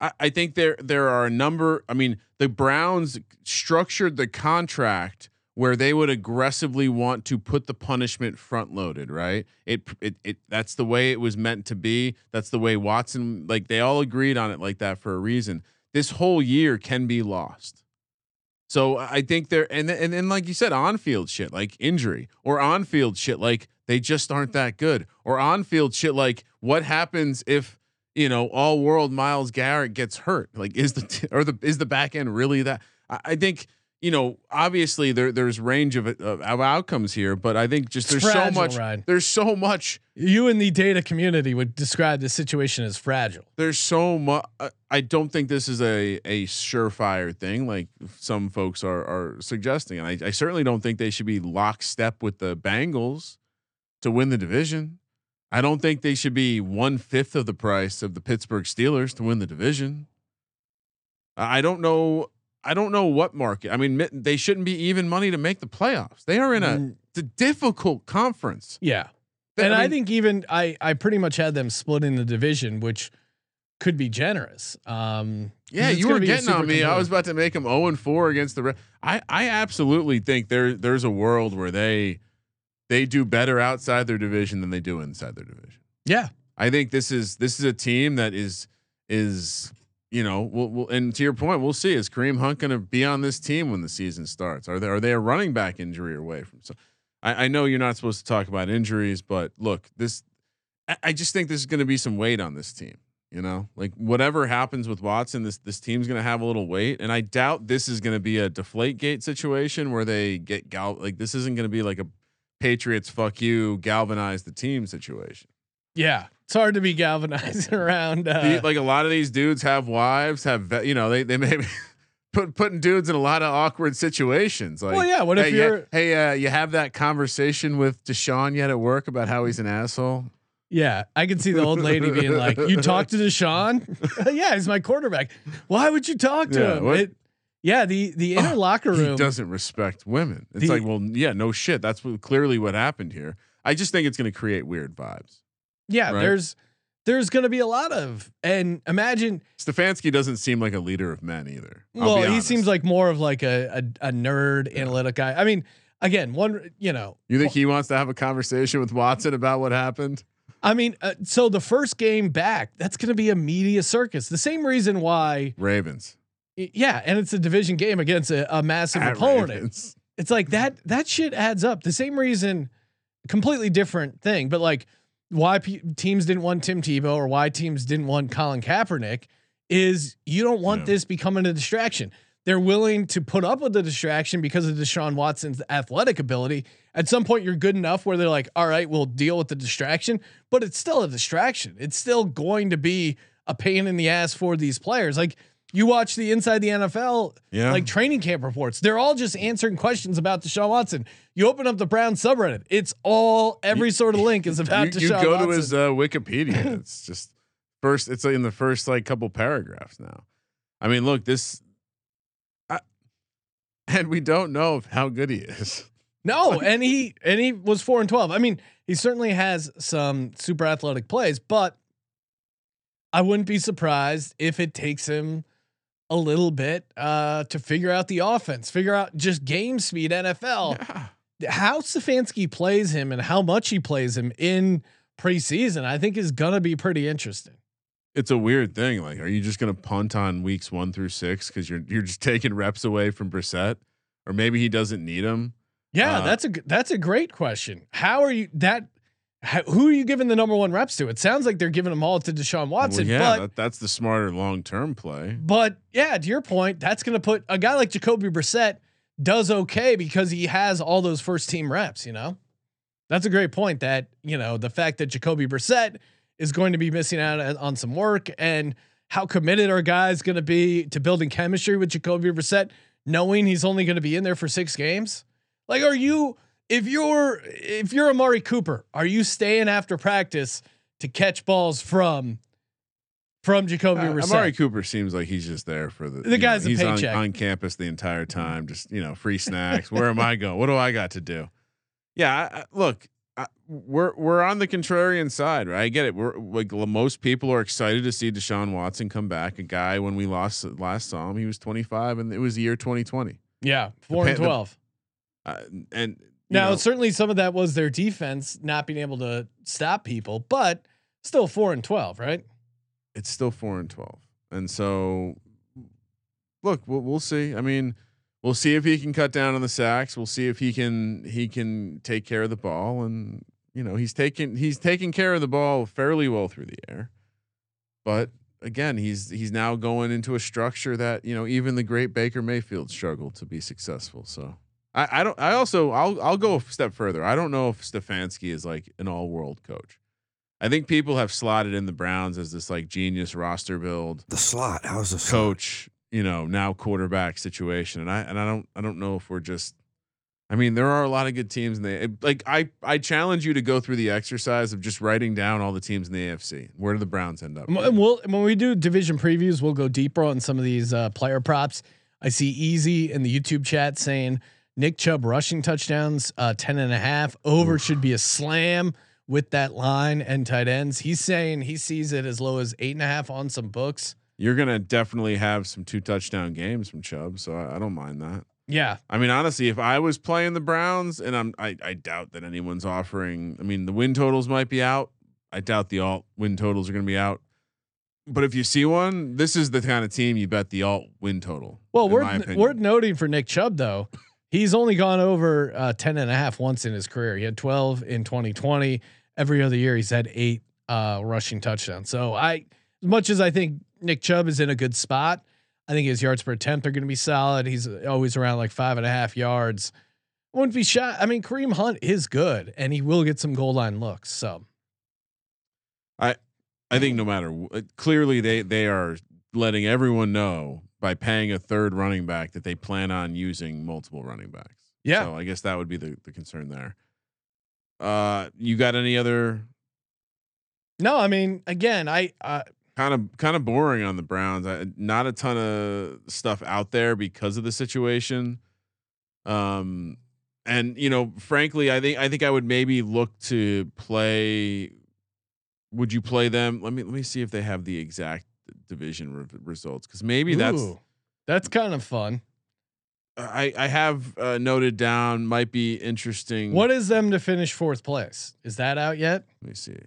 I, I think there there are a number. I mean, the Browns structured the contract where they would aggressively want to put the punishment front loaded, right? It, it it that's the way it was meant to be. That's the way Watson like they all agreed on it like that for a reason. This whole year can be lost. So I think there and and then like you said on field shit like injury or on field shit like they just aren't that good or on field shit like what happens if you know all world Myles Garrett gets hurt like is the t- or the is the back end really that I, I think you know, obviously there there's range of, of of outcomes here, but I think just It's there's so much Ryan. there's so much You in the data community would describe the situation as fragile. there's so much uh, I don't think this is a a surefire thing like some folks are are suggesting and I, I certainly don't think they should be lockstep with the Bengals to win the division. I don't think they should be one fifth of the price of the Pittsburgh Steelers to win the division. I don't know. I don't know what market. I mean, they shouldn't be even money to make the playoffs. They are in a Mm. the difficult conference. Yeah. And I, mean, think even I I pretty much had them split in the division, which could be generous. Um, Yeah, you were getting on me. I was about to make them 0 and 4 against the. Re- I I absolutely think there there's a world where they they do better outside their division than they do inside their division. Yeah, I think this is this is a team that is is you know we'll, we'll and to your point we'll see is Kareem Hunt going to be on this team when the season starts? Are they are they a running back injury away from? So I, I know you're not supposed to talk about injuries, but look, this I, I just think there's going to be some weight on this team. You know, like whatever happens with Watson, this this team's going to have a little weight, and I doubt this is going to be a deflate gate situation where they get gal like this isn't going to be like a Patriots fuck you galvanize the team situation. yeah. It's hard to be galvanizing around. Uh, like a lot of these dudes have wives, have you know they they may be put putting dudes in a lot of awkward situations. Like, Well, yeah, what if hey, you're- yeah, hey, uh, you have that conversation with Deshaun yet at work about how he's an asshole? yeah, I can see the old lady being like, "You talked to Deshaun? yeah, he's my quarterback. Why would you talk to Yeah, him?" It, yeah, the the inner locker He room. doesn't respect women. It's The- like, well, yeah, no shit. That's what, clearly what happened here. I just think it's going to create weird vibes. Yeah, right? there's there's going to be a lot of and imagine. Stefanski doesn't seem like a leader of men either. I'll well, he seems like more of like a a, a nerd analytic guy. I mean, again, one you know, You think he wants to have a conversation with Watson about what happened? I mean, uh, so the first game back, that's going to be a media circus. The same reason why, Ravens. yeah, and it's a division game against a, a massive At opponent. Ravens. It's like that. That shit adds up. The same reason, completely different thing, but like why pe teams didn't want Tim Tebow or why teams didn't want Colin Kaepernick is you don't want Yeah. this becoming a distraction. They're willing to put up with the distraction because of Deshaun Watson's athletic ability. At some point, you're good enough where they're like, all right, we'll deal with the distraction, but it's still a distraction. It's still going to be a pain in the ass for these players. Like you watch the inside the NFL, Yeah. like training camp reports, they're all just answering questions about Deshaun Watson. You open up the Brown subreddit, it's all every sort of link is about you, you go Watson. to his uh, Wikipedia. it's just first. It's in the first like couple paragraphs now. I mean, look this, I, and we don't know how good he is. No, and he and he was four and twelve. I mean, he certainly has some super athletic plays, but I wouldn't be surprised if it takes him a little bit uh, to figure out the offense, figure out just game speed NFL. Yeah. How Stefanski plays him and how much he plays him in preseason, I think is gonna be pretty interesting. It's a weird thing. Like, are you just gonna punt on weeks one through six because you're you're just taking reps away from Brissett, or maybe he doesn't need them? Yeah, Uh, that's a that's a great question. How are you that? Who are you giving the number one reps to? It sounds like they're giving them all to Deshaun Watson, well, yeah, but that, that's the smarter long term play. But yeah, to your point, that's going to put a guy like Jacoby Brissett does okay because he has all those first team reps. You know, that's a great point. That you know the fact that Jacoby Brissett is going to be missing out on- on some work and how committed are guys going to be to building chemistry with Jacoby Brissett, knowing he's only going to be in there for six games. Like, are you if you're if you're Amari Cooper, are you staying after practice to catch balls from? From Jacoby Uh. Amari Cooper seems like he's just there for the. The you know, guy's he's on, paycheck. on campus the entire time, just you know, free snacks. Where am I going? What do I got to do? Yeah, I, I, look, I, we're we're on the contrarian side, right? I get it. We're like most people are excited to see Deshaun Watson come back. A guy when we lost last saw him, he was 25, and it was the year 2020. Yeah, four and pa- the- twelve. Uh, and now, know, certainly some of that was their defense not being able to stop people, but still four and twelve, right? it's still four and 12, and so look, we'll, we'll see. I mean, we'll see if he can cut down on the sacks. We'll see if he can he can take care of the ball, and you know he's taking he's taking care of the ball fairly well through the air, but again he's he's now going into a structure that you know even the great Baker Mayfield struggled to be successful. So I, I don't I also I'll I'll go a step further. I don't know if Stefanski is like an all world coach. I think people have slotted in the Browns as this like genius roster build The slot. How's the slot? coach, you know, now quarterback situation. And I and I don't I don't know if we're just I mean, there are a lot of good teams in the like I I challenge you to go through the exercise of just writing down all the teams in the AFC. Where do the Browns end up? And we'll when we do division previews, we'll go deeper on some of these uh, player props. I see Easy in the YouTube chat saying Nick Chubb rushing touchdowns, uh, 10 and a half. Over should be a slam with that line and tight ends. He's saying he sees it as low as eight and a half on some books. You're gonna definitely have some two touchdown games from Chubb, so I, I don't mind that. Yeah. I mean, honestly, if I was playing the Browns, and I'm, I, I doubt that anyone's offering. I mean, the win totals might be out. I doubt the alt win totals are going to be out. But if you see one, this is the kind of team you bet the alt win total. Well, worth, worth noting for Nick Chubb though, he's only gone over uh, 10 and a half once in his career. He had 12 in 2020. Every other year he's had eight uh, rushing touchdowns. So I, as much as I think Nick Chubb is in a good spot, I think his yards per attempt are going to be solid. He's always around like five and a half yards. Wouldn't be shot. I mean, Kareem Hunt is good, and he will get some goal line looks. So I I think no matter clearly they they are letting everyone know by paying a third running back that they plan on using multiple running backs. Yeah. So I guess that would be the the concern there. Uh, you got any other no, I mean, again, I uh, kind of kind of boring on the Browns. I, not a ton of stuff out there because of the situation. Um, and you know, frankly, I think I think I would maybe look to play. Would you play them? Let me let me see if they have the exact division re- results because maybe that's ooh, that's kind of fun. I I have uh, noted down might be interesting. What is them to finish fourth place? Is that out yet? Let me see.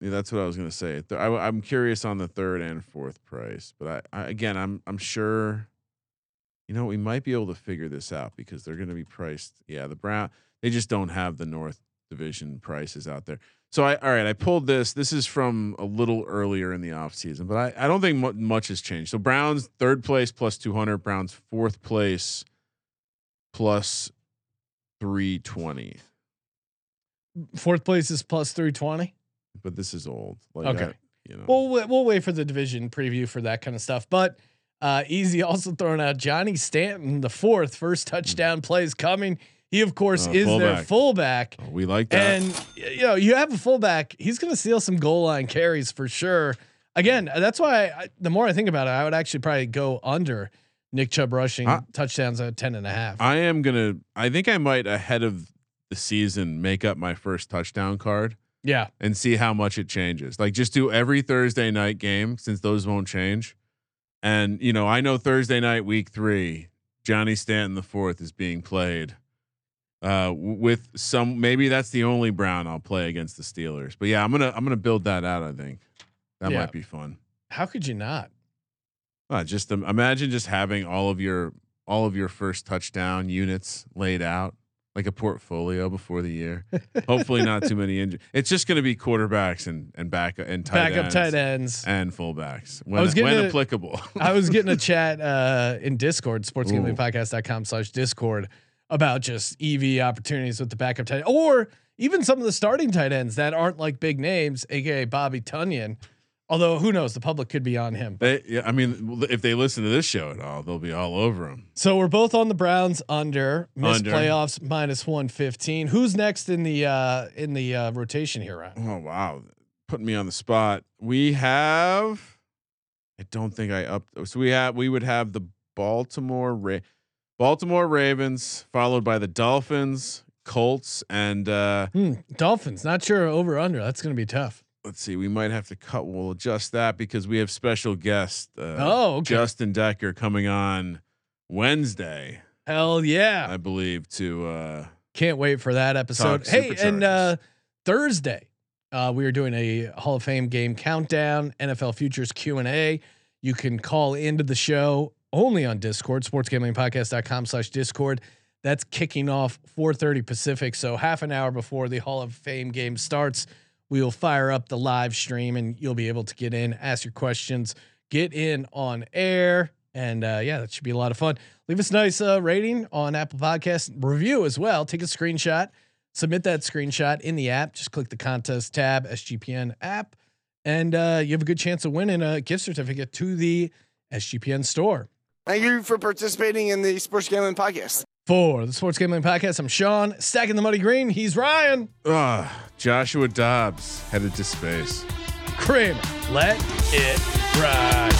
Yeah, that's what I was gonna say. I, am curious on the third and fourth price, but I, I again, I'm I'm sure. You know, we might be able to figure this out because they're going to be priced. Yeah, the Brown they just don't have the North Division prices out there. So I all right, I pulled this. This is from a little earlier in the offseason, but I, I don't think much has changed. So Browns third place plus 200, Browns fourth place plus 320. Fourth place is plus three twenty. But this is old. Like Okay. that, you know. We'll we'll wait for the division preview for that kind of stuff. But uh, easy also throwing out Johnny Stanton, the fourth first touchdown plays coming. He of course Uh, is their fullback. fullback. Oh, we like that. And you know, you have a fullback, he's going to steal some goal line carries for sure. Again, that's why I, the more I think about it, I would actually probably go under Nick Chubb rushing I- touchdowns at 10 and a half. I am gonna. I think I might ahead of the season make up my first touchdown card yeah. and see how much it changes. Like just do every Thursday night game since those won't change. And you know, I know Thursday night week three, Johnny Stanton the fourth is being played. Uh, with some maybe that's the only Brown I'll play against the Steelers. But yeah, I'm gonna I'm gonna build that out. I think that Yeah. might be fun. How could you not? Uh, just um, imagine just having all of your all of your first touchdown units laid out like a portfolio before the year. Hopefully, not too many injuries. It's just going to be quarterbacks and and back and tight Backup ends tight ends. and fullbacks when, was getting when a- applicable. I was getting a chat uh, in Discord, sportsgamblingpodcast.com slash Discord about just EV opportunities with the backup tight or even some of the starting tight ends that aren't like big names, aka Bobby Tunyon. Although who knows, the public could be on him. they, yeah, I mean, if they listen to this show at all, they'll be all over him. So we're both on the Browns under missed Under. playoffs minus one fifteen. Who's next in the uh, in the uh, rotation here, Ryan? Oh wow, putting me on the spot. We have. I don't think I up. So we have. We would have the Baltimore Ra- Baltimore Ravens, followed by the Dolphins, Colts, and uh, Hmm, Dolphins. Not sure over under. That's going to be tough. let's see. We might have to cut. We'll adjust that because we have special guest. Uh, Oh, okay. Justin Decker coming on Wednesday, Hell yeah! I believe. To uh, Can't wait for that episode. Hey, and uh, Thursday, uh, we are doing a Hall of Fame game countdown, NFL futures Q and A. You can call into the show only on Discord, sportsgamblingpodcast.com slash Discord. That's kicking off 4:30 Pacific, so half an hour before the Hall of Fame game starts. We will fire up the live stream, and you'll be able to get in, ask your questions, get in on air, and uh, yeah, that should be a lot of fun. Leave us a nice uh, rating on Apple Podcast, review as well. Take a screenshot, submit that screenshot in the app. Just click the contest tab, SGPN app, and uh, you have a good chance of winning a gift certificate to the SGPN store. Thank you for participating in the Sports Gambling Podcast. For the Sports Gambling Podcast, I'm Sean, stacking the muddy green. He's Ryan ah, Joshua Dobbs headed to space. Kramer. Let it ride.